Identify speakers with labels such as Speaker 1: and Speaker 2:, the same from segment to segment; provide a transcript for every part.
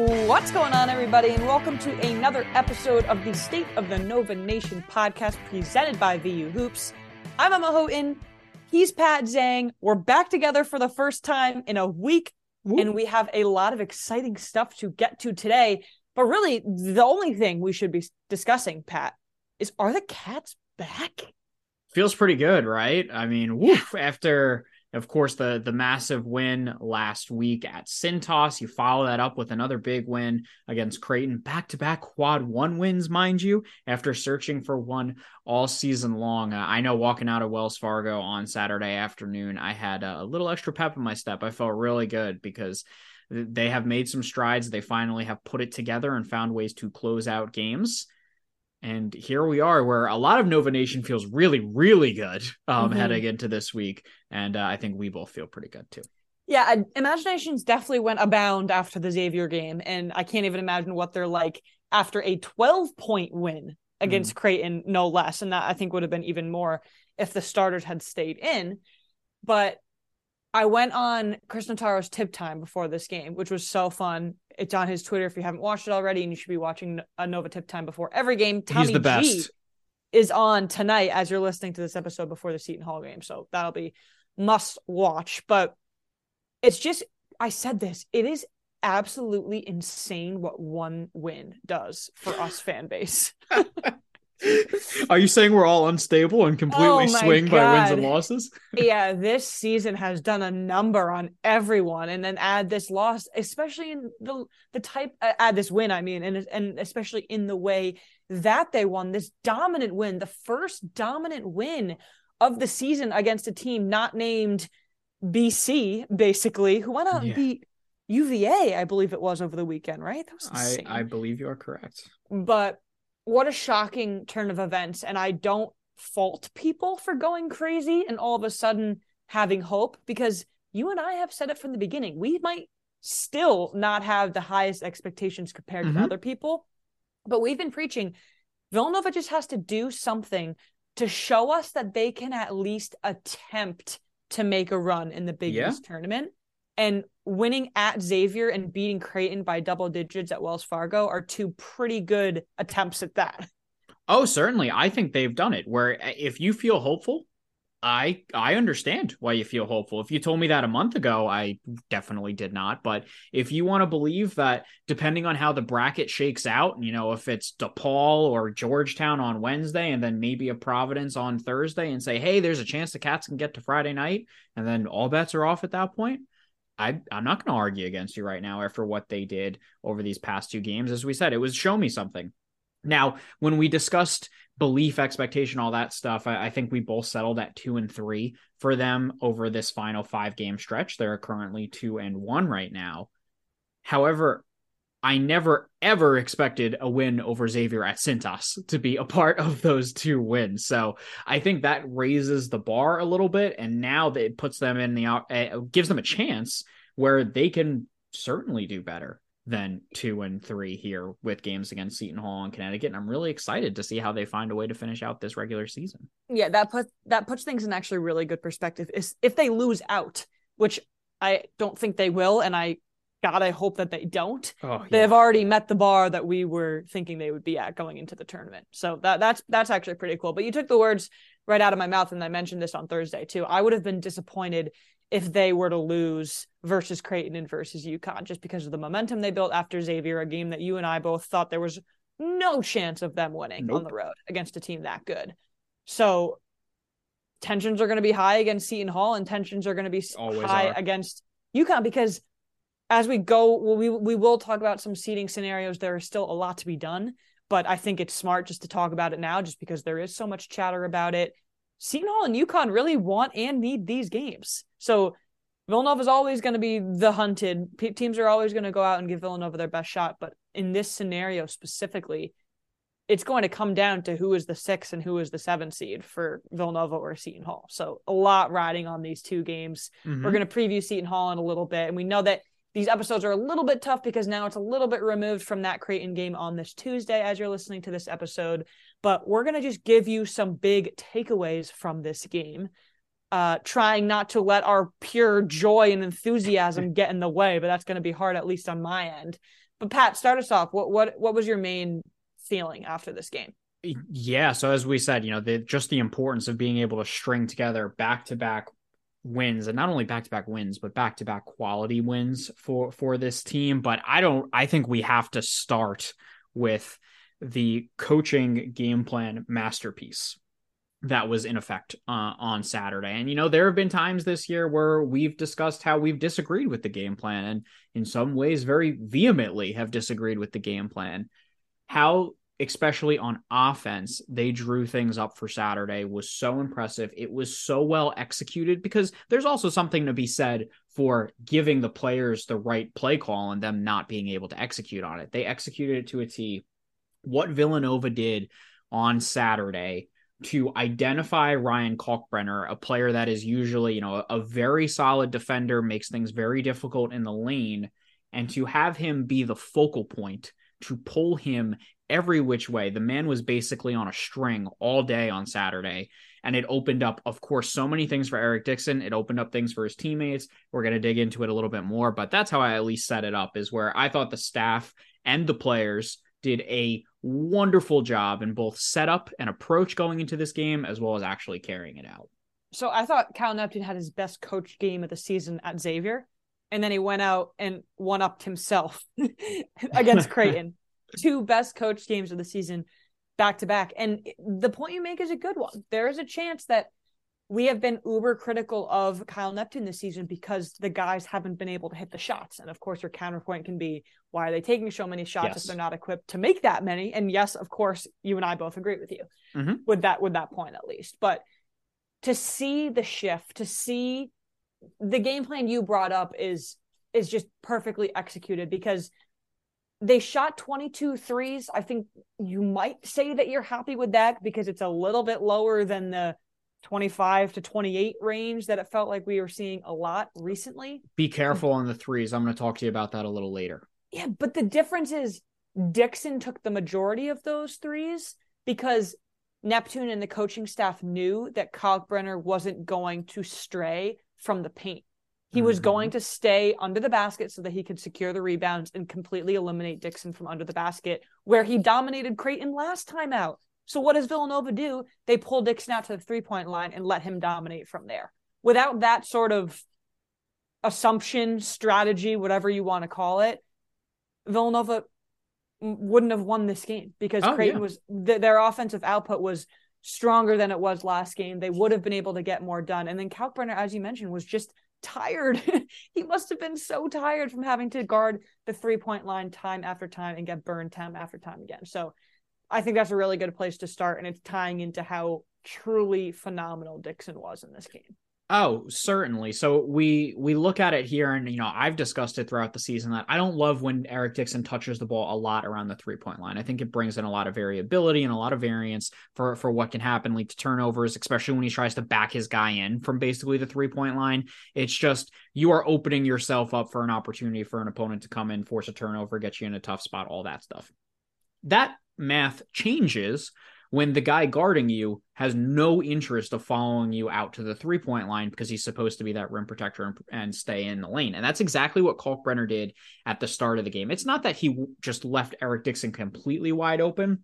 Speaker 1: What's going on, everybody, and welcome to another episode of the State of the Nova Nation podcast presented by VU Hoops. I'm Emma Houghton. He's Pat Zhang. We're back together for the first time in a week, and we have a lot of exciting stuff to get to today. But really, the only thing we should be discussing, Pat, is are the Cats back?
Speaker 2: Feels pretty good, right? I mean, woof, after of course, the the massive win last week at Cintas. You follow that up with another big win against Creighton, back to back quad one wins, mind you, after searching for one all season long. Uh, I know walking out of Wells Fargo on Saturday afternoon, I had a, a little extra pep in my step. I felt really good because they have made some strides. They finally have put it together and found ways to close out games. And here we are, where a lot of Nova Nation feels really, really good um, mm-hmm. heading into this week. And uh, I think we both feel pretty good too.
Speaker 1: Yeah, imaginations definitely went abound after the Xavier game. And I can't even imagine what they're like after a 12 point win against mm. Creighton, no less. And that I think would have been even more if the starters had stayed in. But I went on Chris Notaro's tip time before this game, which was so fun. It's on his Twitter if you haven't watched it already, and you should be watching a uh, Nova tip time before every game. Tommy He's the best. G is on tonight as you're listening to this episode before the Seton Hall game, so that'll be must watch. But it's just I said this. It is absolutely insane what one win does for us fan base.
Speaker 2: Are you saying we're all unstable and completely oh swing God. by wins and losses?
Speaker 1: yeah, this season has done a number on everyone, and then add this loss, especially in the the type uh, add this win. I mean, and and especially in the way that they won this dominant win, the first dominant win of the season against a team not named BC, basically, who went out yeah. and beat UVA, I believe it was over the weekend, right? That was
Speaker 2: insane. I, I believe you are correct.
Speaker 1: But what a shocking turn of events. And I don't fault people for going crazy and all of a sudden having hope because you and I have said it from the beginning. We might still not have the highest expectations compared mm-hmm. to other people, but we've been preaching Villanova just has to do something to show us that they can at least attempt to make a run in the Big yeah. East tournament. And winning at Xavier and beating Creighton by double digits at Wells Fargo are two pretty good attempts at that.
Speaker 2: Oh, certainly. I think they've done it. Where eh, if you feel hopeful, I I understand why you feel hopeful. If you told me that a month ago, I definitely did not. But if you want to believe that, depending on how the bracket shakes out, you know, if it's DePaul or Georgetown on Wednesday, and then maybe a Providence on Thursday, and say, hey, there's a chance the Cats can get to Friday night, and then all bets are off at that point. I, I'm not going to argue against you right now after what they did over these past two games. As we said, it was show me something. Now, when we discussed belief, expectation, all that stuff, I, I, think we both settled at two and three for them over this final five game stretch. They're currently two and one right now. However, I never ever expected a win over Xavier at Cintas to be a part of those two wins. So I think that raises the bar a little bit, and now that it puts them in the uh, gives them a chance where they can certainly do better than two and three here with games against Seton Hall and Connecticut. And I'm really excited to see how they find a way to finish out this regular season.
Speaker 1: Yeah, that puts that puts things in actually really good perspective. Is if they lose out, which I don't think they will, and I God, I hope that they don't. Oh, yeah. They've already met the bar that we were thinking they would be at going into the tournament. So that that's that's actually pretty cool. But you took the words right out of my mouth, and I mentioned this on Thursday too. I would have been disappointed if they were to lose versus Creighton and versus UConn, just because of the momentum they built after Xavier, a game that you and I both thought there was no chance of them winning nope. on the road against a team that good. So tensions are going to be high against Seton Hall, and tensions are going to be Always high are. against UConn because as we go, well, we we will talk about some seating scenarios. There is still a lot to be done, but I think it's smart just to talk about it now, just because there is so much chatter about it. Seton Hall and UConn really want and need these games. So Villanova is always going to be the hunted. P- teams are always going to go out and give Villanova their best shot. But in this scenario specifically, it's going to come down to who is the six and who is the seven seed for Villanova or Seton Hall. So a lot riding on these two games. Mm-hmm. We're going to preview Seton Hall in a little bit. And we know that these episodes are a little bit tough because now it's a little bit removed from that Creighton game on this Tuesday as you're listening to this episode. But we're going to just give you some big takeaways from this game, uh, trying not to let our pure joy and enthusiasm get in the way, but that's going to be hard, at least on my end. but Pat, start us off. What what what was your main feeling after this game?
Speaker 2: Yeah, so as we said, you know, the, just the importance of being able to string together back to back wins and not only back to back wins but back to back quality wins for for this team but I don't I think we have to start with the coaching game plan masterpiece that was in effect uh, on Saturday. And you know, there have been times this year where we've discussed how we've disagreed with the game plan and in some ways very vehemently have disagreed with the game plan. How especially on offense, they drew things up for Saturday was so impressive. It was so well executed because there's also something to be said for giving the players the right play call and them not being able to execute on it. They executed it to a T. What Villanova did on Saturday to identify Ryan Kalkbrenner, a player that is usually, you know, a, a very solid defender, makes things very difficult in the lane, and to have him be the focal point to pull him every which way. The man was basically on a string all day on Saturday. And it opened up, of course, so many things for Eric Dixon. It opened up things for his teammates. We're going to dig into it a little bit more, but that's how I at least set it up is where I thought the staff and the players did a wonderful job in both setup and approach going into this game, as well as actually carrying it out.
Speaker 1: So I thought Kyle Neptune had his best coach game of the season at Xavier, and then he went out and one upped himself against Creighton. Two best coach games of the season back to back. And the point you make is a good one. There is a chance that we have been uber critical of Kyle Neptune this season because the guys haven't been able to hit the shots. And of course, your counterpoint can be why are they taking so many shots yes. if they're not equipped to make that many? And yes, of course, you and I both agree with you mm-hmm. with that with that point at least. But to see the shift, to see the game plan you brought up is is just perfectly executed because they shot 22 threes. I think you might say that you're happy with that because it's a little bit lower than the 25 to 28 range that it felt like we were seeing a lot recently.
Speaker 2: Be careful on the threes. I'm going to talk to you about that a little later.
Speaker 1: Yeah, but the difference is Dixon took the majority of those threes because Neptune and the coaching staff knew that Kalkbrenner wasn't going to stray from the paint. He mm-hmm. was going to stay under the basket so that he could secure the rebounds and completely eliminate Dixon from under the basket, where he dominated Creighton last time out. So what does Villanova do? They pull Dixon out to the three point line and let him dominate from there. Without that sort of assumption, strategy, whatever you want to call it, Villanova wouldn't have won this game because oh, Creighton yeah. was th- their offensive output was stronger than it was last game. They would have been able to get more done. And then Kalkbrenner, as you mentioned, was just tired. he must have been so tired from having to guard the three point line time after time and get burned time after time again. So I think that's a really good place to start, and it's tying into how truly phenomenal Dixon was in this game.
Speaker 2: Oh, certainly. So we we look at it here, and you know I've discussed it throughout the season that I don't love when Eric Dixon touches the ball a lot around the three point line. I think it brings in a lot of variability and a lot of variance for for what can happen, lead to turnovers, especially when he tries to back his guy in from basically the three point line. It's just you are opening yourself up for an opportunity for an opponent to come in, force a turnover, get you in a tough spot, all that stuff. That math changes when the guy guarding you has no interest of following you out to the three point line because he's supposed to be that rim protector and, and, stay in the lane. And that's exactly what Kalkbrenner did at the start of the game. It's not that he just left Eric Dixon completely wide open.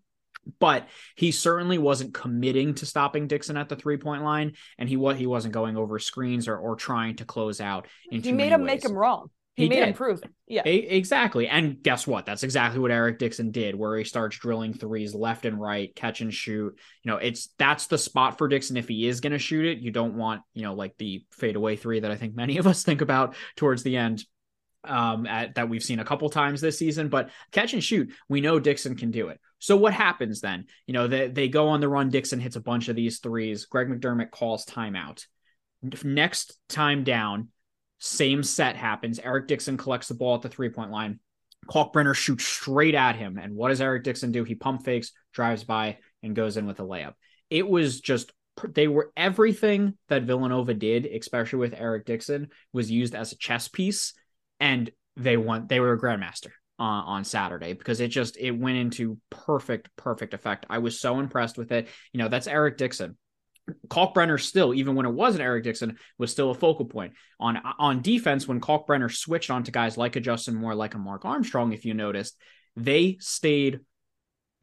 Speaker 2: But he certainly wasn't committing to stopping Dixon at the three point line, and he what he wasn't going over screens or, or trying to close out. he
Speaker 1: made him ways. make him wrong. He, he made did. him prove it. Yeah. A-
Speaker 2: exactly. And guess what? That's exactly what Eric Dixon did, where he starts drilling threes left and right, catch and shoot. You know, it's that's the spot for Dixon if he is going to shoot it. You don't want, you know, like the fadeaway three that I think many of us think about towards the end. Um, at, that we've seen a couple times this season, but catch and shoot, we know Dixon can do it. So what happens then? You know, they, they go on the run. Dixon hits a bunch of these threes. Greg McDermott calls timeout. Next time down, same set happens. Eric Dixon collects the ball at the three point line. Kalkbrenner shoots straight at him. And what does Eric Dixon do? He pump fakes, drives by, and goes in with a layup. It was just, they were everything that Villanova did, especially with Eric Dixon, was used as a chess piece. And they won, they were a grandmaster uh, on Saturday because it just, it went into perfect, perfect effect. I was so impressed with it. You know, that's Eric Dixon Kalkbrenner still, even when it wasn't Eric Dixon, was still a focal point. On on defense, when Kalkbrenner switched onto guys like a Justin Moore, like a Mark Armstrong, if you noticed, they stayed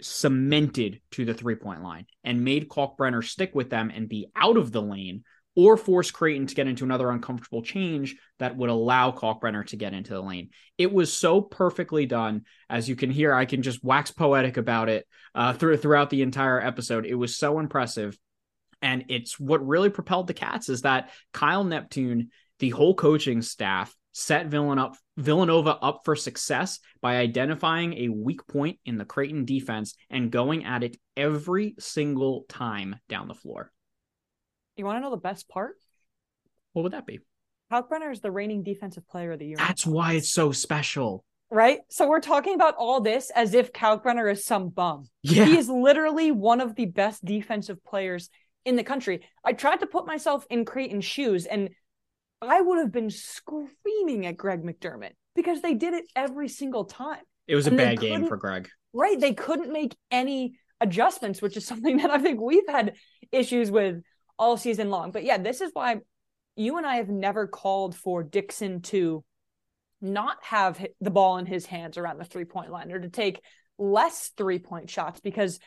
Speaker 2: cemented to the three point line and made Kalkbrenner stick with them and be out of the lane or force Creighton to get into another uncomfortable change that would allow Kalkbrenner to get into the lane. It was so perfectly done. As you can hear, I can just wax poetic about it uh, through, throughout the entire episode. It was so impressive. And it's what really propelled the Cats is that Kyle Neptune, the whole coaching staff, set Villanova, Villanova up for success by identifying a weak point in the Creighton defense and going at it every single time down the floor.
Speaker 1: You want to know the best part?
Speaker 2: What would that be?
Speaker 1: Kalkbrenner is the reigning defensive player of the year.
Speaker 2: That's why it's so special.
Speaker 1: Right? So we're talking about all this as if Kalkbrenner is some bum.
Speaker 2: Yeah.
Speaker 1: He is literally one of the best defensive players in the country. I tried to put myself in Creighton's shoes and I would have been screaming at Greg McDermott because they did it every single time.
Speaker 2: It was and a bad game for Greg.
Speaker 1: Right. They couldn't make any adjustments, which is something that I think we've had issues with all season long. But yeah, this is why you and I have never called for Dixon to not have the ball in his hands around the three point line or to take less three point shots because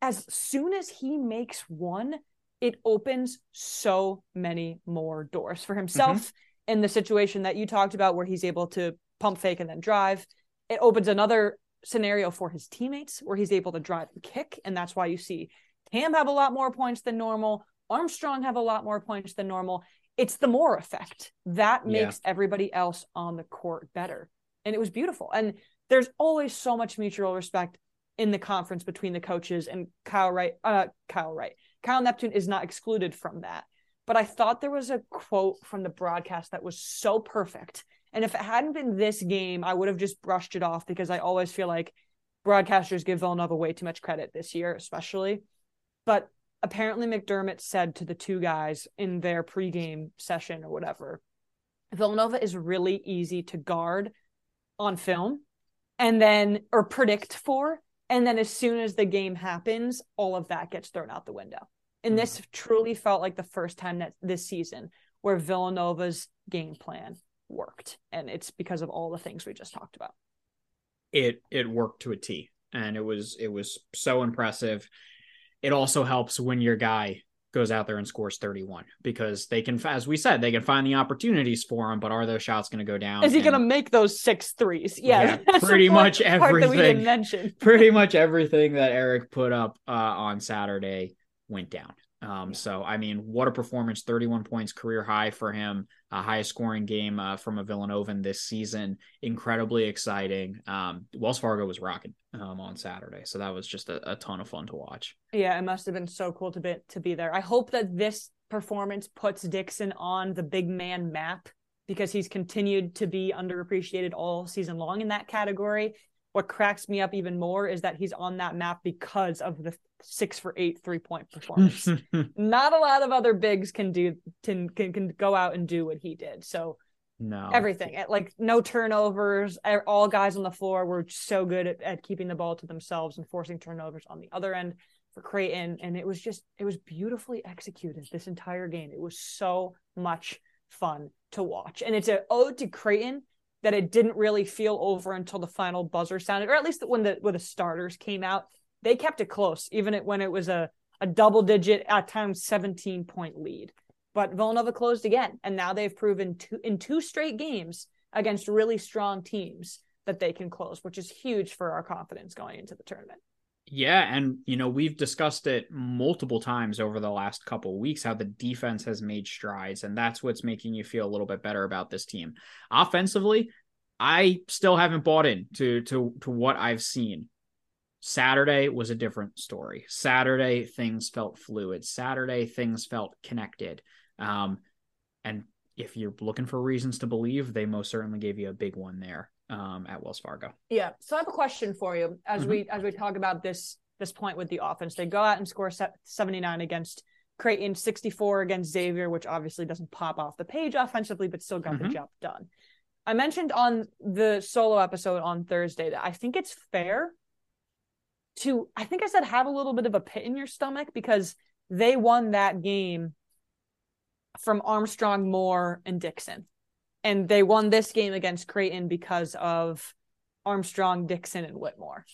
Speaker 1: as soon as he makes one, it opens so many more doors for himself mm-hmm. in the situation that you talked about where he's able to pump fake and then drive. It opens another scenario for his teammates where he's able to drive and kick. And that's why you see Cam have a lot more points than normal. Armstrong have a lot more points than normal. It's the more effect that makes yeah. everybody else on the court better. And it was beautiful. And there's always so much mutual respect in the conference between the coaches and Kyle Wright, uh, Kyle Wright. Kyle Neptune is not excluded from that. But I thought there was a quote from the broadcast that was so perfect. And if it hadn't been this game, I would have just brushed it off because I always feel like broadcasters give Villanova way too much credit this year, especially. But apparently McDermott said to the two guys in their pregame session or whatever, Villanova is really easy to guard on film and then or predict for. And then as soon as the game happens, all of that gets thrown out the window. And this mm. truly felt like the first time that this season where Villanova's game plan worked. And it's because of all the things we just talked about.
Speaker 2: It it worked to a T. And it was it was so impressive it also helps when your guy goes out there and scores 31 because they can, as we said, they can find the opportunities for him. But are those shots going to go down?
Speaker 1: Is he going to make those six threes? Yeah,
Speaker 2: yeah pretty much everything. pretty much everything that Eric put up uh, on Saturday went down. Um, so I mean, what a performance! Thirty-one points, career high for him, a highest scoring game uh, from a Villanovan this season. Incredibly exciting. Um, Wells Fargo was rocking um, on Saturday, so that was just a, a, ton of fun to watch.
Speaker 1: Yeah, it must have been so cool to be to be there. I hope that this performance puts Dixon on the big man map because he's continued to be underappreciated all season long in that category. What cracks me up even more is that he's on that map because of the six for eight three point performance. Not a lot of other bigs can do can, can can go out and do what he did. So
Speaker 2: no
Speaker 1: everything eh, like no turnovers. Eh, all guys on the floor were so good at, at keeping the ball to themselves and forcing turnovers on the other end for Creighton. And it was just it was beautifully executed this entire game. It was so much fun to watch. And it's an ode to Creighton that it didn't really feel over until the final buzzer sounded, or at least when the when the starters came out they kept it close, even when it was a, a double digit, at times 17 point lead. But Villanova closed again. And now they've proven two, in two straight games against really strong teams that they can close, which is huge for our confidence going into the tournament.
Speaker 2: Yeah, and you know we've discussed it multiple times over the last couple weeks how the defense has made strides, and that's what's making you feel a little bit better about this team. Offensively, I still haven't bought in to to to what I've seen. Saturday was a different story. Saturday, things felt fluid. Saturday, things felt connected. Um, and if you're looking for reasons to believe, they most certainly gave you a big one there um, at Wells Fargo.
Speaker 1: Yeah. So I have a question for you as mm-hmm. we as we talk about this this point with the offense. They go out and score 79 against Creighton, 64 against Xavier, which obviously doesn't pop off the page offensively, but still got mm-hmm. the job done. I mentioned on the solo episode on Thursday that I think it's fair to I think I said have a little bit of a pit in your stomach because they won that game from Armstrong, Moore, and Dixon. And they won this game against Creighton because of Armstrong, Dixon, and Whitmore.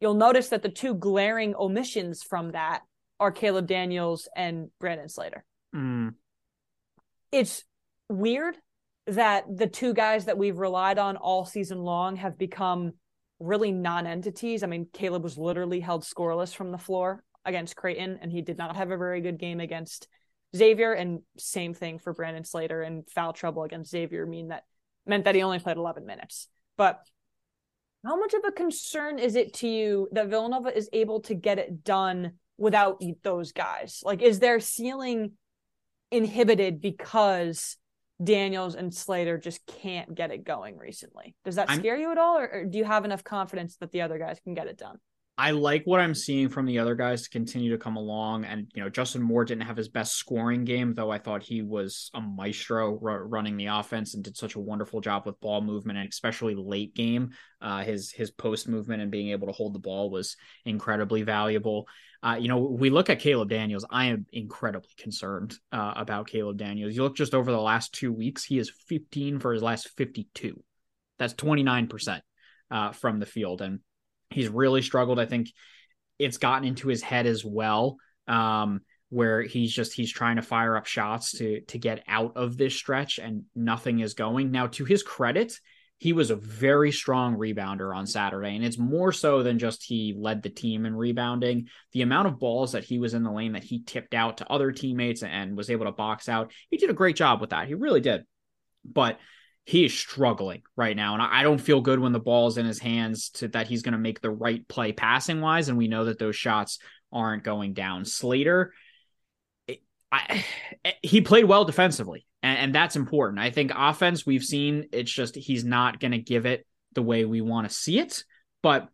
Speaker 1: You'll notice that the two glaring omissions from that are Caleb Daniels and Brandon Slater.
Speaker 2: Mm.
Speaker 1: It's weird that the two guys that we've relied on all season long have become really non-entities. I mean, Caleb was literally held scoreless from the floor against Creighton, and he did not have a very good game against Xavier. And same thing for Brandon Slater and foul trouble against Xavier mean that meant that he only played 11 minutes. But how much of a concern is it to you that Villanova is able to get it done without those guys? Like, is their ceiling inhibited because Daniels and Slater just can't get it going recently. Does that scare I'm, you at all, or, or, do you have enough confidence that the other guys can get it done?
Speaker 2: I like what I'm seeing from the other guys to continue to come along. And, you know, Justin Moore didn't have his best scoring game, though I thought he was a maestro r- running the offense and did such a wonderful job with ball movement and especially late game. Uh, his his post movement and being able to hold the ball was incredibly valuable. Uh, you know, we look at Caleb Daniels. I am incredibly concerned uh, about Caleb Daniels. You look just over the last two weeks, he is 15 for his last 52. That's 29% uh, from the field. And he's really struggled. I think it's gotten into his head as well. Um, where he's just he's trying to fire up shots to to get out of this stretch and nothing is going. Now to his credit, he was a very strong rebounder on Saturday. And it's more so than just he led the team in rebounding. The amount of balls that he was in the lane that he tipped out to other teammates and was able to box out, he did a great job with that. He really did. But he is struggling right now. And I don't feel good when the ball's in his hands to that he's going to make the right play passing wise. And we know that those shots aren't going down. Slater, I, eh, he played well defensively and, and that's important. I think offense we've seen it's just he's not going to give it the way we want to see it, but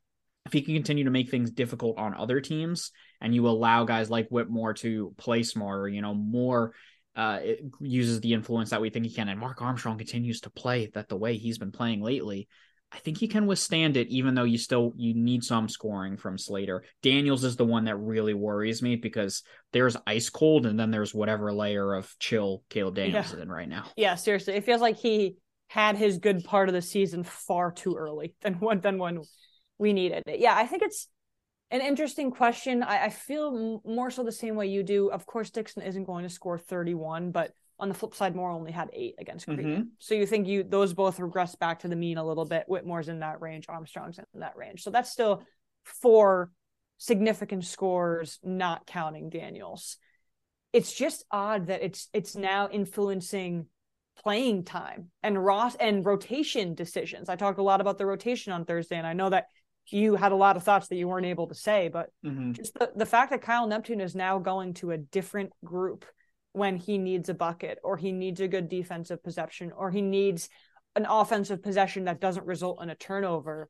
Speaker 2: if he can continue to make things difficult on other teams and you allow guys like Whitmore to play smarter, you know, more uh, uses the influence that we think he can, and Mark Armstrong continues to play that the way he's been playing lately. I think he can withstand it, even though you still you need some scoring from Slater. Daniels is the one that really worries me because there's ice cold, and then there's whatever layer of chill Caleb Daniels yeah. is in right now.
Speaker 1: Yeah, seriously, it feels like he had his good part of the season far too early than when than when we needed it. Yeah, I think it's an interesting question. I, I feel more so the same way you do. Of course, Dixon isn't going to score 31, but on the flip side, Moore only had eight against Creighton. Mm-hmm. So you think you those both regress back to the mean a little bit. Whitmore's in that range, Armstrong's in that range. So that's still four significant scores, not counting Daniels. It's just odd that it's it's now influencing playing time and Ross and rotation decisions. I talked a lot about the rotation on Thursday, and I know that you had a lot of thoughts that you weren't able to say, but mm-hmm. just the, the fact that Kyle Neptune is now going to a different group when he needs a bucket or he needs a good defensive possession or he needs an offensive possession that doesn't result in a turnover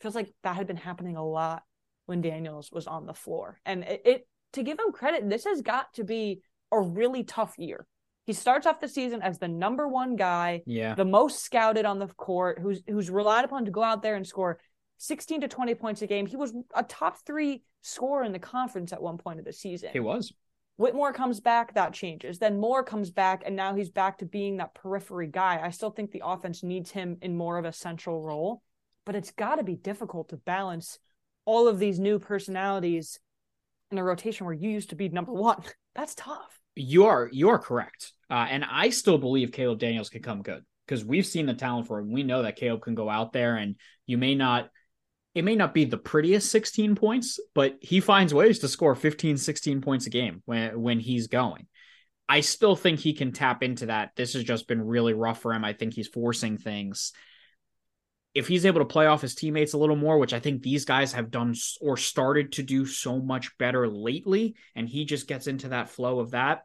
Speaker 1: feels like that had been happening a lot when Daniels was on the floor. And it, it, to give him credit, this has got to be a really tough year. He starts off the season as the number one guy,
Speaker 2: yeah,
Speaker 1: the most scouted on the court, who's who's relied upon to go out there and score 16 to 20 points a game. He was a top three scorer in the conference at one point of the season.
Speaker 2: He was.
Speaker 1: Whitmore comes back, that changes. Then Moore comes back, and now he's back to being that periphery guy. I still think the offense needs him in more of a central role, but it's got to be difficult to balance all of these new personalities in a rotation where you used to be number one. That's tough.
Speaker 2: You are you are correct, uh, and I still believe Caleb Daniels can come good because we've seen the talent for him. We know that Caleb can go out there, and you may not it may not be the prettiest 16 points, but he finds ways to score 15, 16 points a game when, when he's going. I still think he can tap into that. This has just been really rough for him. I think he's forcing things. If he's able to play off his teammates a little more, which I think these guys have done or started to do so much better lately, and he just gets into that flow of that,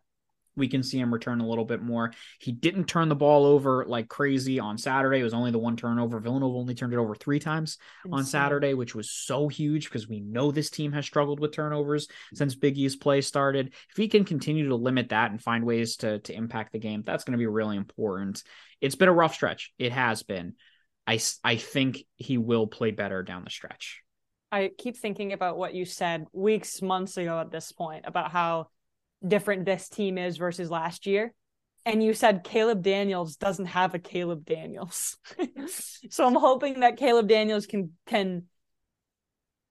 Speaker 2: we can see him return a little bit more. He didn't turn the ball over like crazy on Saturday. It was only the one turnover. Villanova only turned it over three times Insane. on Saturday, which was so huge because we know this team has struggled with turnovers since Big East play started. If he can continue to limit that and find ways to to impact the game, that's going to be really important. It's been a rough stretch. It has been. I I think he will play better down the stretch.
Speaker 1: I keep thinking about what you said weeks, months ago at this point about how different this team is versus last year. And you said Caleb Daniels doesn't have a Caleb Daniels. so I'm hoping that Caleb Daniels can can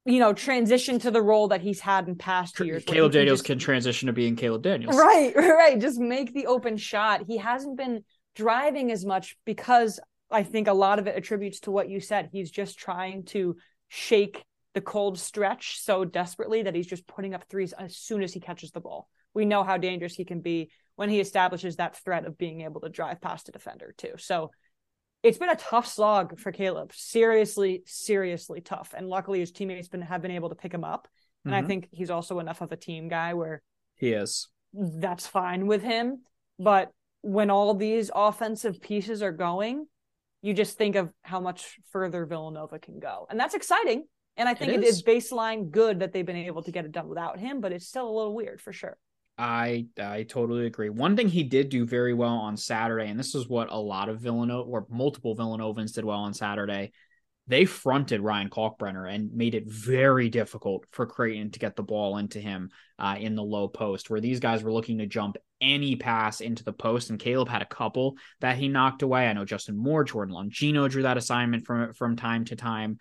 Speaker 1: you know, transition to the role that he's had in past years.
Speaker 2: Caleb Daniels can, just... can transition to being Caleb Daniels.
Speaker 1: Right, right. Just make the open shot. He hasn't been driving as much because I think a lot of it attributes to what you said. He's just trying to shake the cold stretch so desperately that he's just putting up threes as soon as he catches the ball. We know how dangerous he can be when he establishes that threat of being able to drive past a defender too. So it's been a tough slog for Caleb. Seriously, seriously tough. And luckily his teammates been have been able to pick him up. And mm-hmm. I think he's also enough of a team guy where
Speaker 2: he is.
Speaker 1: That's fine with him. But when all these offensive pieces are going, you just think of how much further Villanova can go. And that's exciting. And I think it is. it is baseline good that they've been able to get it done without him, but it's still a little weird for sure.
Speaker 2: I I totally agree. One thing he did do very well on Saturday, and this is what a lot of Villanova or multiple Villanovans did well on Saturday. They fronted Ryan Kalkbrenner and made it very difficult for Creighton to get the ball into him uh, in the low post, where these guys were looking to jump any pass into the post, and Caleb had a couple that he knocked away. I know Justin Moore, Jordan Longino drew that assignment from from time to time.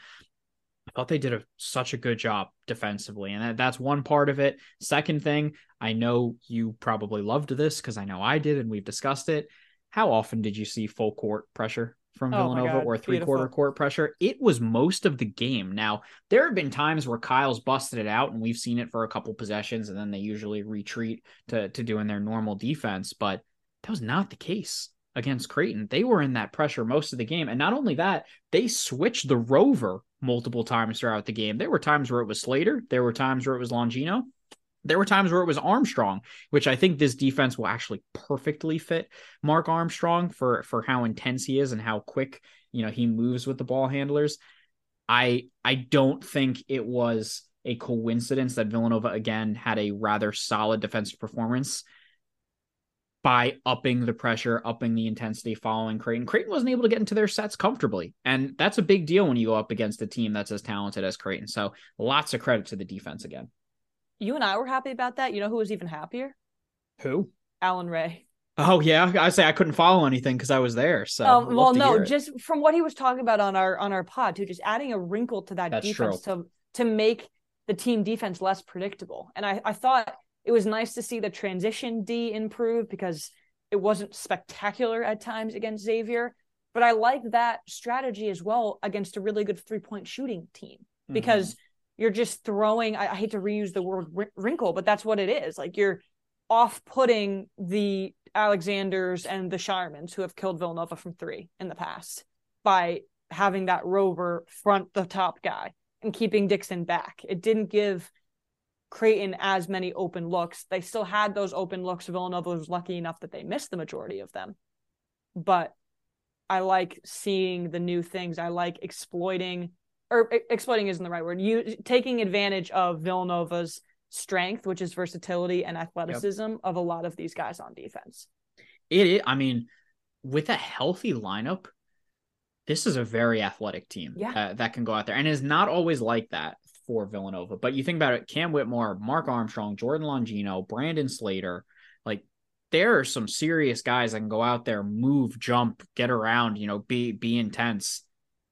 Speaker 2: I thought they did a, such a good job defensively, and that, that's one part of it. Second thing, I know you probably loved this because I know I did, and we've discussed it. How often did you see full court pressure from oh Villanova or three quarter court pressure? It was most of the game. Now, there have been times where Kyle's busted it out, and we've seen it for a couple possessions, and then they usually retreat to, to doing their normal defense, but that was not the case against Creighton. They were in that pressure most of the game. And not only that, they switched the rover multiple times throughout the game. There were times where it was Slater, there were times where it was Longino. There were times where it was Armstrong, which I think this defense will actually perfectly fit Mark Armstrong for for how intense he is and how quick, you know, he moves with the ball handlers. I I don't think it was a coincidence that Villanova again had a rather solid defensive performance by upping the pressure, upping the intensity following Creighton. Creighton wasn't able to get into their sets comfortably. And that's a big deal when you go up against a team that's as talented as Creighton. So lots of credit to the defense again.
Speaker 1: You and I were happy about that. You know who was even happier?
Speaker 2: Who?
Speaker 1: Allan Ray.
Speaker 2: Oh yeah, I say I couldn't follow anything because I was there. So
Speaker 1: um, well, no, just from what he was talking about on our on our pod too, just adding a wrinkle to that That's defense true. to to make the team defense less predictable. And I I thought it was nice to see the transition D improve because it wasn't spectacular at times against Xavier. But I like that strategy as well against a really good three point shooting team mm-hmm. because you're just throwing, I, I, hate to reuse the word wrinkle, but that's what it is. Like you're off putting the Alexanders and the Scheiermans who have killed Villanova from three in the past by having that rover front the top guy and keeping Dixon back. It didn't give Creighton as many open looks. They still had those open looks. Villanova was lucky enough that they missed the majority of them. But I like seeing the new things. I like exploiting, or exploiting isn't the right word. You taking advantage of Villanova's strength, which is versatility and athleticism yep. of a lot of these guys on defense.
Speaker 2: It is. I mean, with a healthy lineup, this is a very athletic team
Speaker 1: yeah.
Speaker 2: uh, that can go out there, and is not always like that for Villanova. But you think about it, Cam Whitmore, Mark Armstrong, Jordan Longino, Brandon Slater, like there are some serious guys that can go out there, move, jump, get around, you know, be be intense.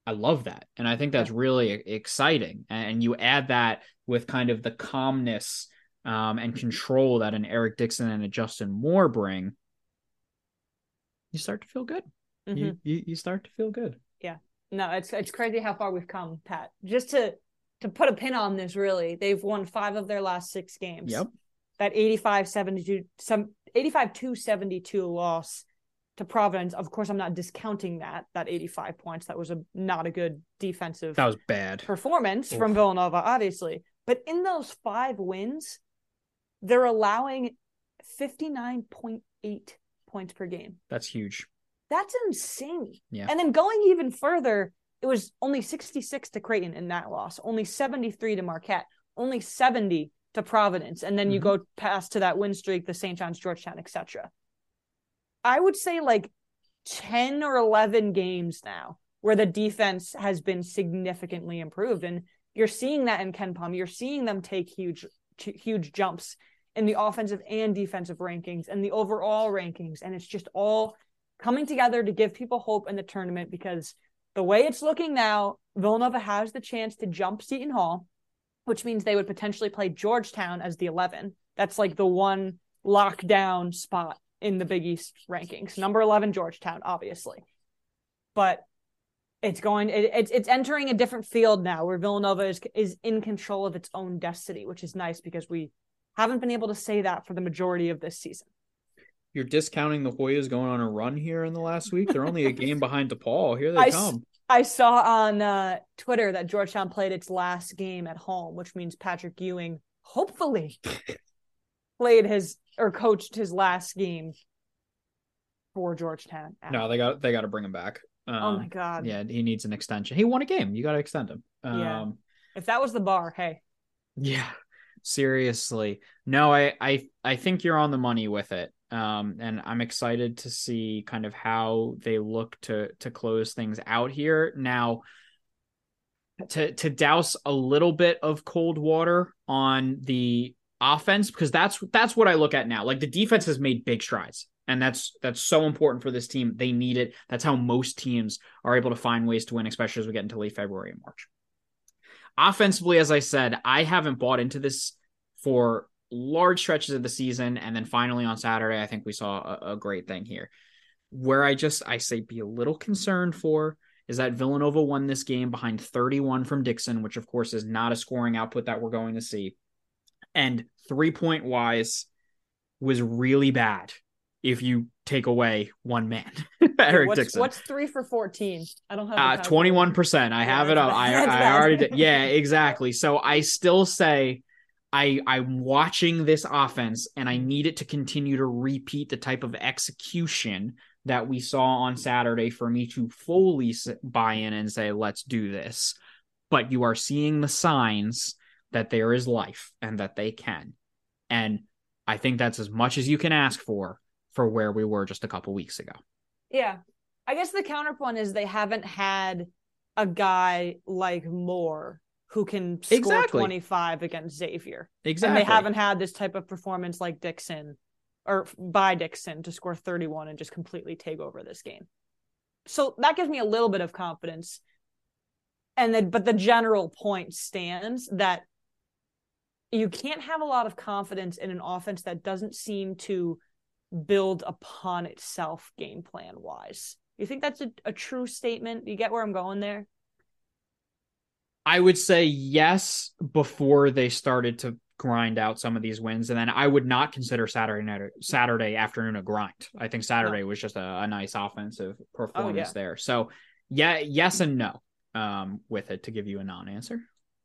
Speaker 2: I love that. And I think that's really exciting. And you add that with kind of the calmness um, and control that an Eric Dixon and a Justin Moore bring, you start to feel good. Mm-hmm. You, you you start to feel good.
Speaker 1: Yeah. No, it's it's crazy how far we've come, Pat. Just to to put a pin on this, really, they've won five of their last six games.
Speaker 2: Yep.
Speaker 1: That 85 72, some 85 272 loss to Providence. Of course, I'm not discounting that, that 85 points. That was a not a good defensive
Speaker 2: that was bad
Speaker 1: performance Oof. from Villanova, obviously. But in those five wins, they're allowing 59.8 points per game.
Speaker 2: That's huge.
Speaker 1: That's insane.
Speaker 2: Yeah.
Speaker 1: And then going even further, it was only 66 to Creighton in that loss, only 73 to Marquette, only 70 to Providence, and then mm-hmm. you go past to that win streak, the St. John's, Georgetown, etc. I would say like 10 or 11 games now where the defense has been significantly improved, and you're seeing that in KenPom. You're seeing them take huge, huge jumps in the offensive and defensive rankings and the overall rankings. And it's just all coming together to give people hope in the tournament because the way it's looking now, Villanova has the chance to jump Seton Hall, which means they would potentially play Georgetown as the 11. That's like the one lockdown spot in the Big East rankings. Number 11, Georgetown, obviously. But it's going it, it's it's entering a different field now where Villanova is is in control of its own destiny, which is nice because we haven't been able to say that for the majority of this season.
Speaker 2: You're discounting the Hoyas going on a run here in the last week. They're only a game behind DePaul. Here they I, come.
Speaker 1: I saw on uh, Twitter that Georgetown played its last game at home, which means Patrick Ewing hopefully played his or coached his last game for Georgetown.
Speaker 2: No, they got they got to bring him back.
Speaker 1: Um, oh my god.
Speaker 2: Yeah, he needs an extension. He won a game. You got to extend him. Um, yeah.
Speaker 1: If that was the bar, hey.
Speaker 2: Yeah. Seriously. No, I I I think you're on the money with it. Um, and I'm excited to see kind of how they look to to close things out here. Now, to to douse a little bit of cold water on the offense because that's that's what I look at now. Like the defense has made big strides and that's that's so important for this team. They need it. That's how most teams are able to find ways to win, especially as we get into late February and March. Offensively, as I said, I haven't bought into this for large stretches of the season, and then finally on Saturday, I think we saw a, a great thing here. Where I just I say be a little concerned for is that Villanova won this game behind 31 from Dixon, which of course is not a scoring output that we're going to see. And three point wise was really bad if you take away one man.
Speaker 1: Eric what's, Dixon. What's three for 14? I don't have
Speaker 2: uh, 21%. I have it up. I, I already did. Yeah, exactly. So I still say I I'm watching this offense and I mm-hmm. need it to continue to repeat the type of execution that we saw on Saturday for me to fully buy in and say let's do this. But you are seeing the signs that there is life and that they can. And I think that's as much as you can ask for for where we were just a couple weeks ago.
Speaker 1: Yeah. I guess the counterpoint is they haven't had a guy like Moore who can score exactly. 25 against Xavier.
Speaker 2: Exactly.
Speaker 1: And they haven't had this type of performance like Dixon or by Dixon to score 31 and just completely take over this game. So that gives me a little bit of confidence. And then but the general point stands that you can't have a lot of confidence in an offense that doesn't seem to build upon itself game plan wise. You think that's a, a true statement? You get where I'm going there?
Speaker 2: I would say yes before they started to grind out some of these wins, and then I would not consider Saturday night Saturday afternoon a grind. I think Saturday no. was just a, a, nice offensive performance oh, yeah. there. So yeah, yes and no um, with it to give you a non-answer.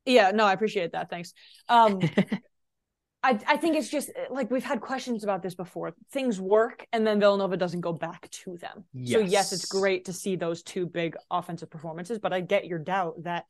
Speaker 1: Yeah, no, I appreciate that. Thanks. Um, I, I think it's just like we've had questions about this before. Things work and then Villanova doesn't go back to them. Yes. So yes, it's great to see those two big offensive performances, but I get your doubt that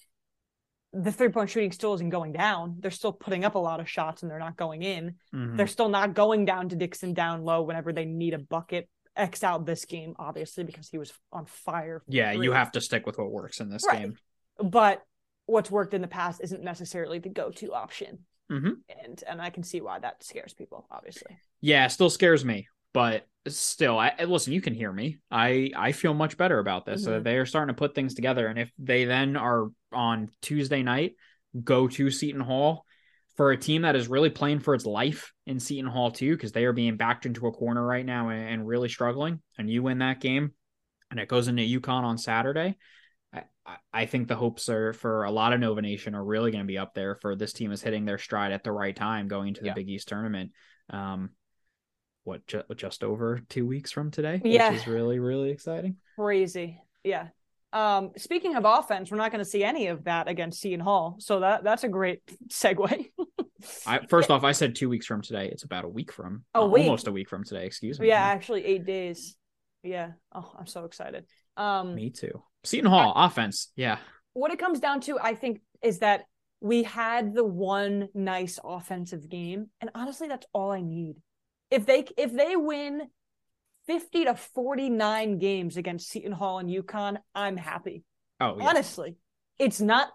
Speaker 1: the three point shooting still isn't going down. They're still putting up a lot of shots and they're not going in. Mm-hmm. They're still not going down to Dixon down low whenever they need a bucket. X out this game, obviously, because he was on fire.
Speaker 2: Yeah, you have to stick with what works in this right. game.
Speaker 1: But what's worked in the past isn't necessarily the go to option.
Speaker 2: Mm-hmm.
Speaker 1: And and I can see why that scares people, obviously.
Speaker 2: Yeah, still scares me, but still, I listen. You can hear me. I I feel much better about this. Mm-hmm. Uh, they are starting to put things together, and if they then are on Tuesday night, go to Seton Hall for a team that is really playing for its life in Seton Hall too, because they are being backed into a corner right now and, and really struggling. And you win that game, and it goes into UConn on Saturday. I think the hopes are for a lot of Nova Nation are really going to be up there for this team is hitting their stride at the right time going to the yeah. Big East tournament. Um, what ju- just over two weeks from today, yeah, which is really really exciting.
Speaker 1: Crazy, yeah. Um, speaking of offense, we're not going to see any of that against Seton Hall, so that that's a great segue.
Speaker 2: I, first off, I said two weeks from today. It's about a week from, a uh, week. almost a week from today. Excuse me.
Speaker 1: Yeah, actually, eight days. Yeah. Oh, I'm so excited. Um,
Speaker 2: Me too. Seton Hall I, offense. Yeah.
Speaker 1: What it comes down to, I think, is that we had the one nice offensive game, and honestly, that's all I need. If they if they win 50 to 49 games against Seton Hall and UConn, I'm happy.
Speaker 2: Oh,
Speaker 1: yeah. honestly, it's not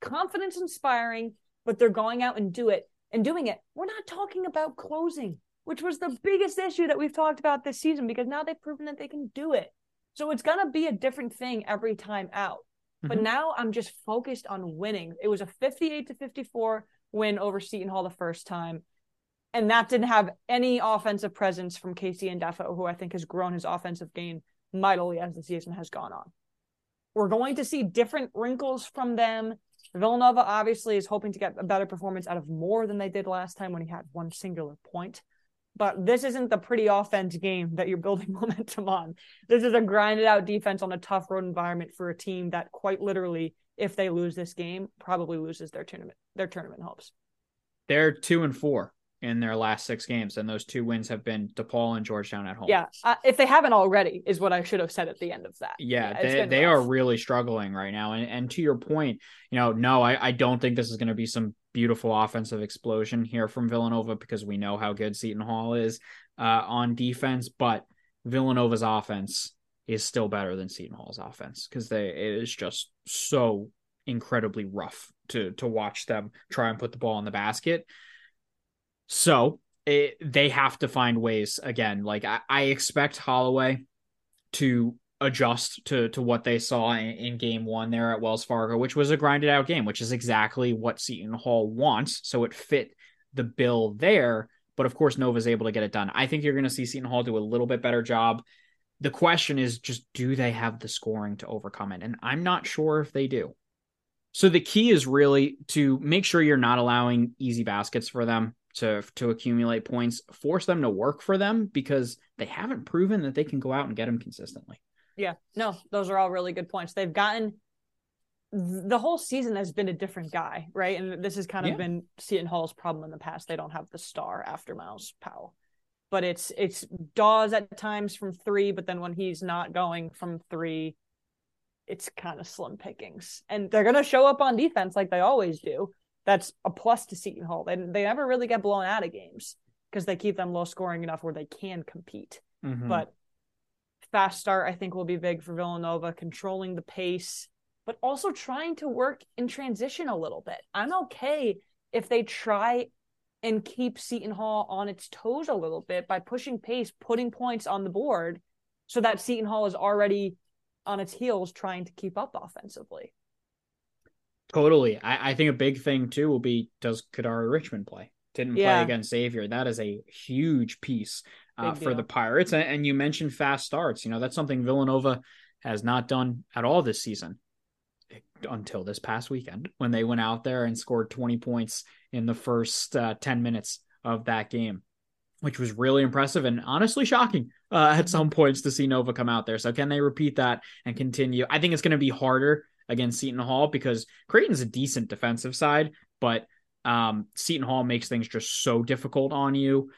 Speaker 1: confidence inspiring, but they're going out and do it. and doing it, we're not talking about closing, which was the biggest issue that we've talked about this season because now they've proven that they can do it. So it's going to be a different thing every time out. Mm-hmm. But now I'm just focused on winning. It was a 58 to 54 win over Seton Hall the first time. And that didn't have any offensive presence from KC and Ndefo, who I think has grown his offensive game mightily as the season has gone on. We're going to see different wrinkles from them. Villanova obviously is hoping to get a better performance out of more than they did last time when he had one singular point. But this isn't the pretty offense game that you're building momentum on. This is a grinded out defense on a tough road environment for a team that quite literally, if they lose this game, probably loses their tournament their tournament hopes.
Speaker 2: They're two and four in their last six games, and those two wins have been DePaul and Georgetown at home.
Speaker 1: Yeah, uh, if they haven't already, is what I should have said at the end of that.
Speaker 2: Yeah, yeah they they are really struggling right now. And and to your point, you know, no, I, I don't think this is going to be some beautiful offensive explosion here from Villanova because we know how good Seton Hall is uh, on defense, but Villanova's offense is still better than Seton Hall's offense because they it is just so incredibly rough to to watch them try and put the ball in the basket. So it, they have to find ways again. Like I, I, expect Holloway to adjust to to what they saw in, in, game one there at Wells Fargo, which was a grinded out game, which is exactly what Seton Hall wants. So it fit the bill there. But of course, Nova's able to get it done. I think you're going to see Seton Hall do a little bit better job. The question is just do they have the scoring to overcome it? And I'm not sure if they do. So the key is really to make sure you're not allowing easy baskets for them to to accumulate points, force them to work for them because they haven't proven that they can go out and get them consistently.
Speaker 1: Yeah, no, those are all really good points. They've gotten the whole season has been a different guy, right? And this has kind of yeah. been Seton Hall's problem in the past. They don't have the star after Myles Powell. But it's it's Dawes at times from three, but then when he's not going from three, it's kind of slim pickings. And they're gonna show up on defense like they always do that's a plus to Seton Hall. They they never really get blown out of games because they keep them low scoring enough where they can compete. Mm-hmm. But fast start, I think, will be big for Villanova, controlling the pace, but also trying to work in transition a little bit. I'm okay if they try and keep Seton Hall on its toes a little bit by pushing pace, putting points on the board so that Seton Hall is already on its heels trying to keep up offensively.
Speaker 2: Totally. I, I think a big thing too will be does Kadary Richmond play? Didn't yeah. play against Xavier. That is a huge piece uh, for the Pirates. And, and you mentioned fast starts. You know, that's something Villanova has not done at all this season until this past weekend when they went out there and scored 20 points in the first uh, 10 minutes of that game, which was really impressive and honestly shocking uh, at some points to see Nova come out there. So, can they repeat that and continue? I think it's going to be harder against Seton Hall because Creighton's a decent defensive side, but um, Seton Hall makes things just so difficult on you.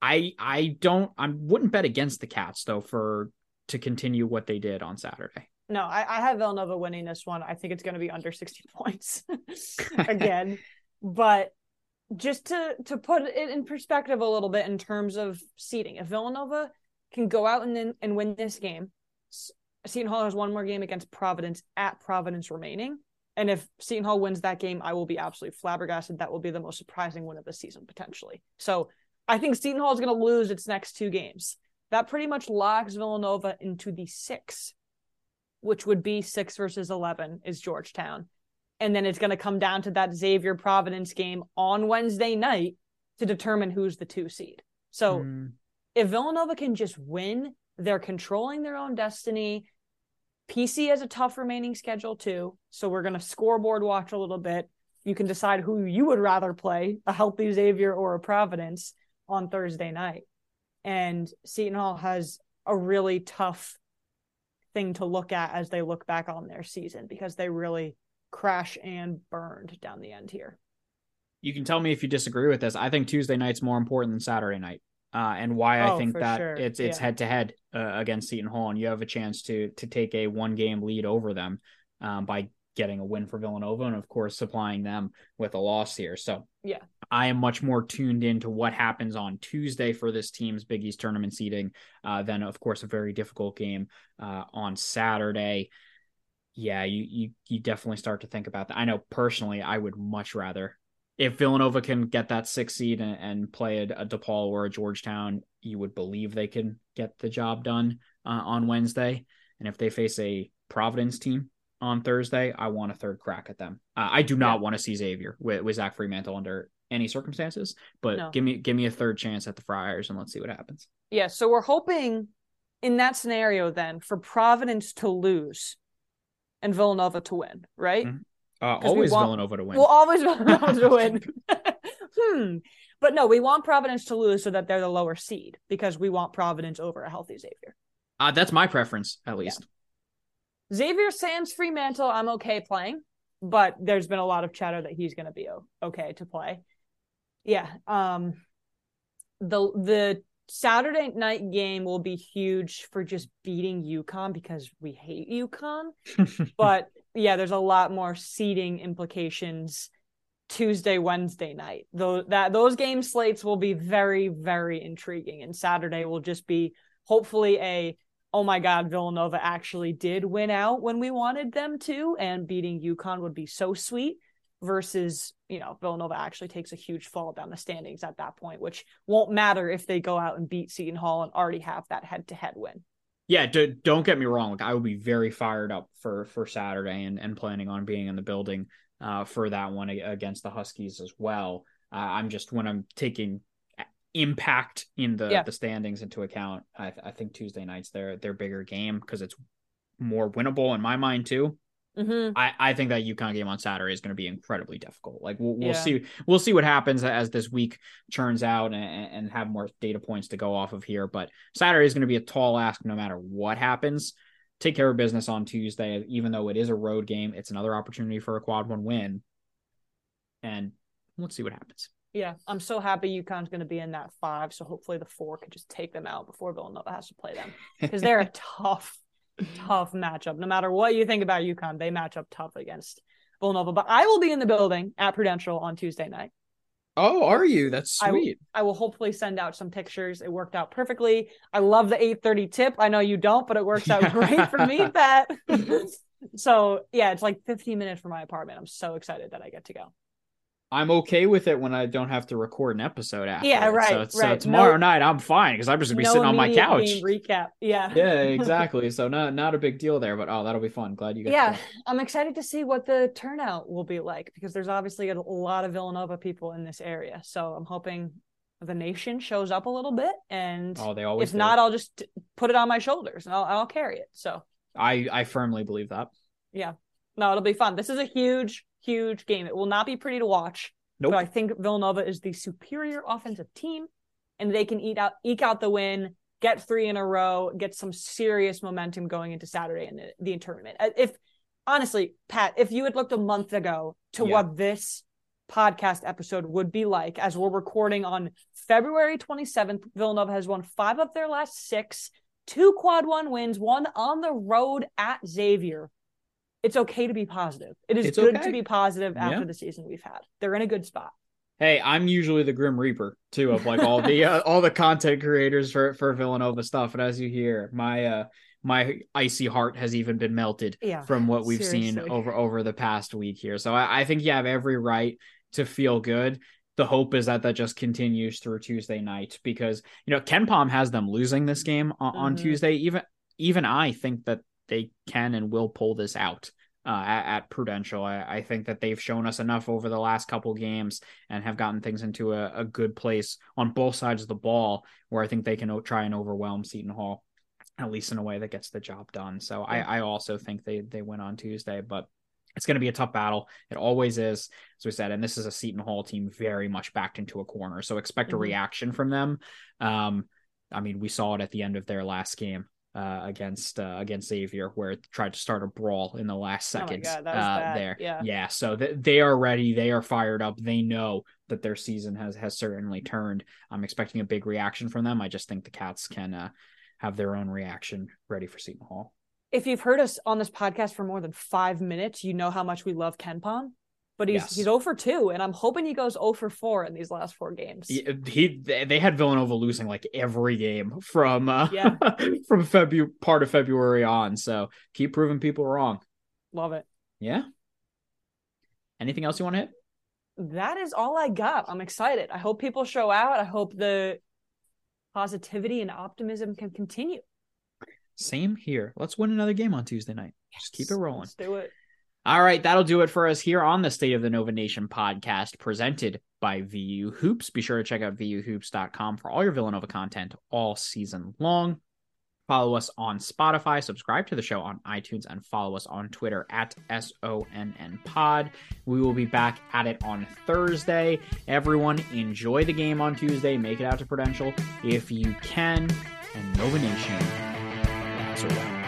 Speaker 2: I I don't I wouldn't bet against the Cats though for to continue what they did on Saturday.
Speaker 1: No, I, I have Villanova winning this one. I think it's going to be under 60 points again. but just to to put it in perspective a little bit in terms of seeding, if Villanova can go out and and win this game, Seton Hall has one more game against Providence at Providence remaining. And if Seton Hall wins that game, I will be absolutely flabbergasted. That will be the most surprising win of the season, potentially. So I think Seton Hall is going to lose its next two games. That pretty much locks Villanova into the six, which would be six versus 11 is Georgetown. And then it's going to come down to that Xavier Providence game on Wednesday night to determine who's the two seed. So mm. if Villanova can just win, they're controlling their own destiny. PC has a tough remaining schedule too. So we're going to scoreboard watch a little bit. You can decide who you would rather play, a healthy Xavier or a Providence on Thursday night. And Seton Hall has a really tough thing to look at as they look back on their season because they really crash and burned down the end here.
Speaker 2: You can tell me if you disagree with this. I think Tuesday night's more important than Saturday night uh, and why oh, I think that sure. it's it's head to head against Seton Hall, and you have a chance to to take a one game lead over them um, by getting a win for Villanova, and of course supplying them with a loss here. So
Speaker 1: yeah,
Speaker 2: I am much more tuned into what happens on Tuesday for this team's Big East tournament seeding uh, than of course a very difficult game uh, on Saturday. Yeah, you you you definitely start to think about that. I know personally, I would much rather if Villanova can get that six seed and, and play a, a, DePaul or a Georgetown, you would believe they can get the job done uh, on Wednesday. And if they face a Providence team on Thursday, I want a third crack at them. Uh, I do not yeah. want to see Xavier with, with Zach Freemantle under any circumstances, but no. give me give me a third chance at the Friars and let's see what happens.
Speaker 1: Yeah, so we're hoping in that scenario then for Providence to lose and Villanova to win, right? Mm-hmm.
Speaker 2: Uh, always want, Villanova to win.
Speaker 1: Well, always Villanova to win. hmm. But no, we want Providence to lose so that they're the lower seed because we want Providence over a healthy Xavier.
Speaker 2: Uh, that's my preference, at least.
Speaker 1: Yeah. Xavier Sands Freemantle, I'm okay playing, but there's been a lot of chatter that he's going to be okay to play. Yeah. Um, the the Saturday night game will be huge for just beating UConn because we hate UConn. but yeah, there's a lot more seeding implications Tuesday, Wednesday night. Though that those game slates will be very, very intriguing. And Saturday will just be hopefully a oh my god, Villanova actually did win out when we wanted them to, and beating UConn would be so sweet versus you know Villanova actually takes a huge fall down the standings at that point, which won't matter if they go out and beat Seton Hall and already have that head to head win
Speaker 2: yeah, d- don't get me wrong. Like I would be very fired up for for Saturday and and planning on being in the building uh, for that one against the Huskies as well. Uh, I'm just when I'm taking impact in the yeah. the standings into account. I, I think Tuesday nights their their bigger game because it's more winnable in my mind too. Mm-hmm. I, I think that UConn game on Saturday is going to be incredibly difficult. Like we'll, we'll yeah. see we'll see what happens as this week churns out and, and have more data points to go off of here. But Saturday is going to be a tall ask no matter what happens. Take care of business on Tuesday, even though it is a road game. It's another opportunity for a quad one win, and let's see what happens.
Speaker 1: Yeah, I'm so happy UConn's going to be in that five. So hopefully the four can just take them out before Villanova has to play them because they're a tough tough matchup. No matter what you think about UConn, they match up tough against Villanova. But I will be in the building at Prudential on Tuesday night.
Speaker 2: Oh, are you? That's
Speaker 1: sweet. I, I will hopefully send out some pictures. It worked out perfectly. I love the 8:30 tip. I know you don't, but it works out great for me, Pat. so yeah, it's like 15 minutes from my apartment. I'm so excited that I get to go.
Speaker 2: I'm okay with it when I don't have to record an episode after.
Speaker 1: Yeah, right.
Speaker 2: So,
Speaker 1: right.
Speaker 2: so tomorrow no, night I'm fine because I'm just gonna be no sitting on my couch.
Speaker 1: Recap. Yeah.
Speaker 2: Yeah, exactly. so not not a big deal there, but oh, that'll be fun. Glad you got.
Speaker 1: Yeah, I'm excited to see what the turnout will be like because there's obviously a lot of Villanova people in this area. So I'm hoping the nation shows up a little bit, and
Speaker 2: oh, they always.
Speaker 1: If do. not, I'll just put it on my shoulders and I'll I'll carry it. So
Speaker 2: I I firmly believe that.
Speaker 1: Yeah. No, it'll be fun. This is a huge, huge game. It will not be pretty to watch Nope. But I think Villanova is the superior offensive team, and they can eat out eke out the win, get three in a row, get some serious momentum going into Saturday in the, the tournament. Uh, if honestly, Pat, if you had looked a month ago to yeah. what this podcast episode would be like as we're recording on February 27th, Villanova has won five of their last six, two quad one wins, one on the road at Xavier it's okay to be positive. It is it's good okay. to be positive after yeah. the season we've had. They're in a good spot.
Speaker 2: Hey, I'm usually the Grim Reaper too of like all the uh, all the content creators for for Villanova stuff. And as you hear, my uh my icy heart has even been melted yeah, from what we've seriously. seen over over the past week here. So I, I think you have every right to feel good. The hope is that that just continues through Tuesday night because you know KenPom has them losing this game on, mm-hmm. on Tuesday. Even even I think that they can and will pull this out uh, at, at, Prudential. I, I, think that they've shown us enough over the last couple games and have gotten things into a, a, good place on both sides of the ball where I think they can try and overwhelm Seton Hall, at least in a way that gets the job done. So yeah. I, I also think they, they win on Tuesday, but it's going to be a tough battle. It always is, as we said. And this is a Seton Hall team very much backed into a corner. So expect mm-hmm. a reaction from them. Um, I mean, we saw it at the end of their last game uh, against uh, against Xavier, where it tried to start a brawl in the last oh seconds
Speaker 1: oh uh,
Speaker 2: there.
Speaker 1: Yeah,
Speaker 2: yeah. So th- they are ready. They are fired up. They know that their season has has certainly turned. I'm expecting a big reaction from them. I just think the Cats can uh, have their own reaction ready for Seton Hall.
Speaker 1: If you've heard us on this podcast for more than five minutes, you know how much we love KenPom but he's yes. he's 0 for 2 and i'm hoping he goes over for 4 in these last four games
Speaker 2: he, he they had villanova losing like every game from uh yeah. from february part of february on so keep proving people wrong
Speaker 1: love it
Speaker 2: yeah anything else you want to hit
Speaker 1: that is all I got. I'm excited. I hope people show out. I hope the positivity and optimism can continue.
Speaker 2: Same here. Let's win another game on Tuesday night. Yes. Just keep it rolling.
Speaker 1: Let's do it.
Speaker 2: All right, that'll do it for us here on the State of the Nova Nation podcast presented by VU Hoops. Be sure to check out vuhoops.com for all your Villanova content all season long. Follow us on Spotify, subscribe to the show on iTunes, and follow us on Twitter at SONN Pod. We will be back at it on Thursday. Everyone, enjoy the game on Tuesday. Make it out to Prudential if you can. And Nova Nation, that's a wrap.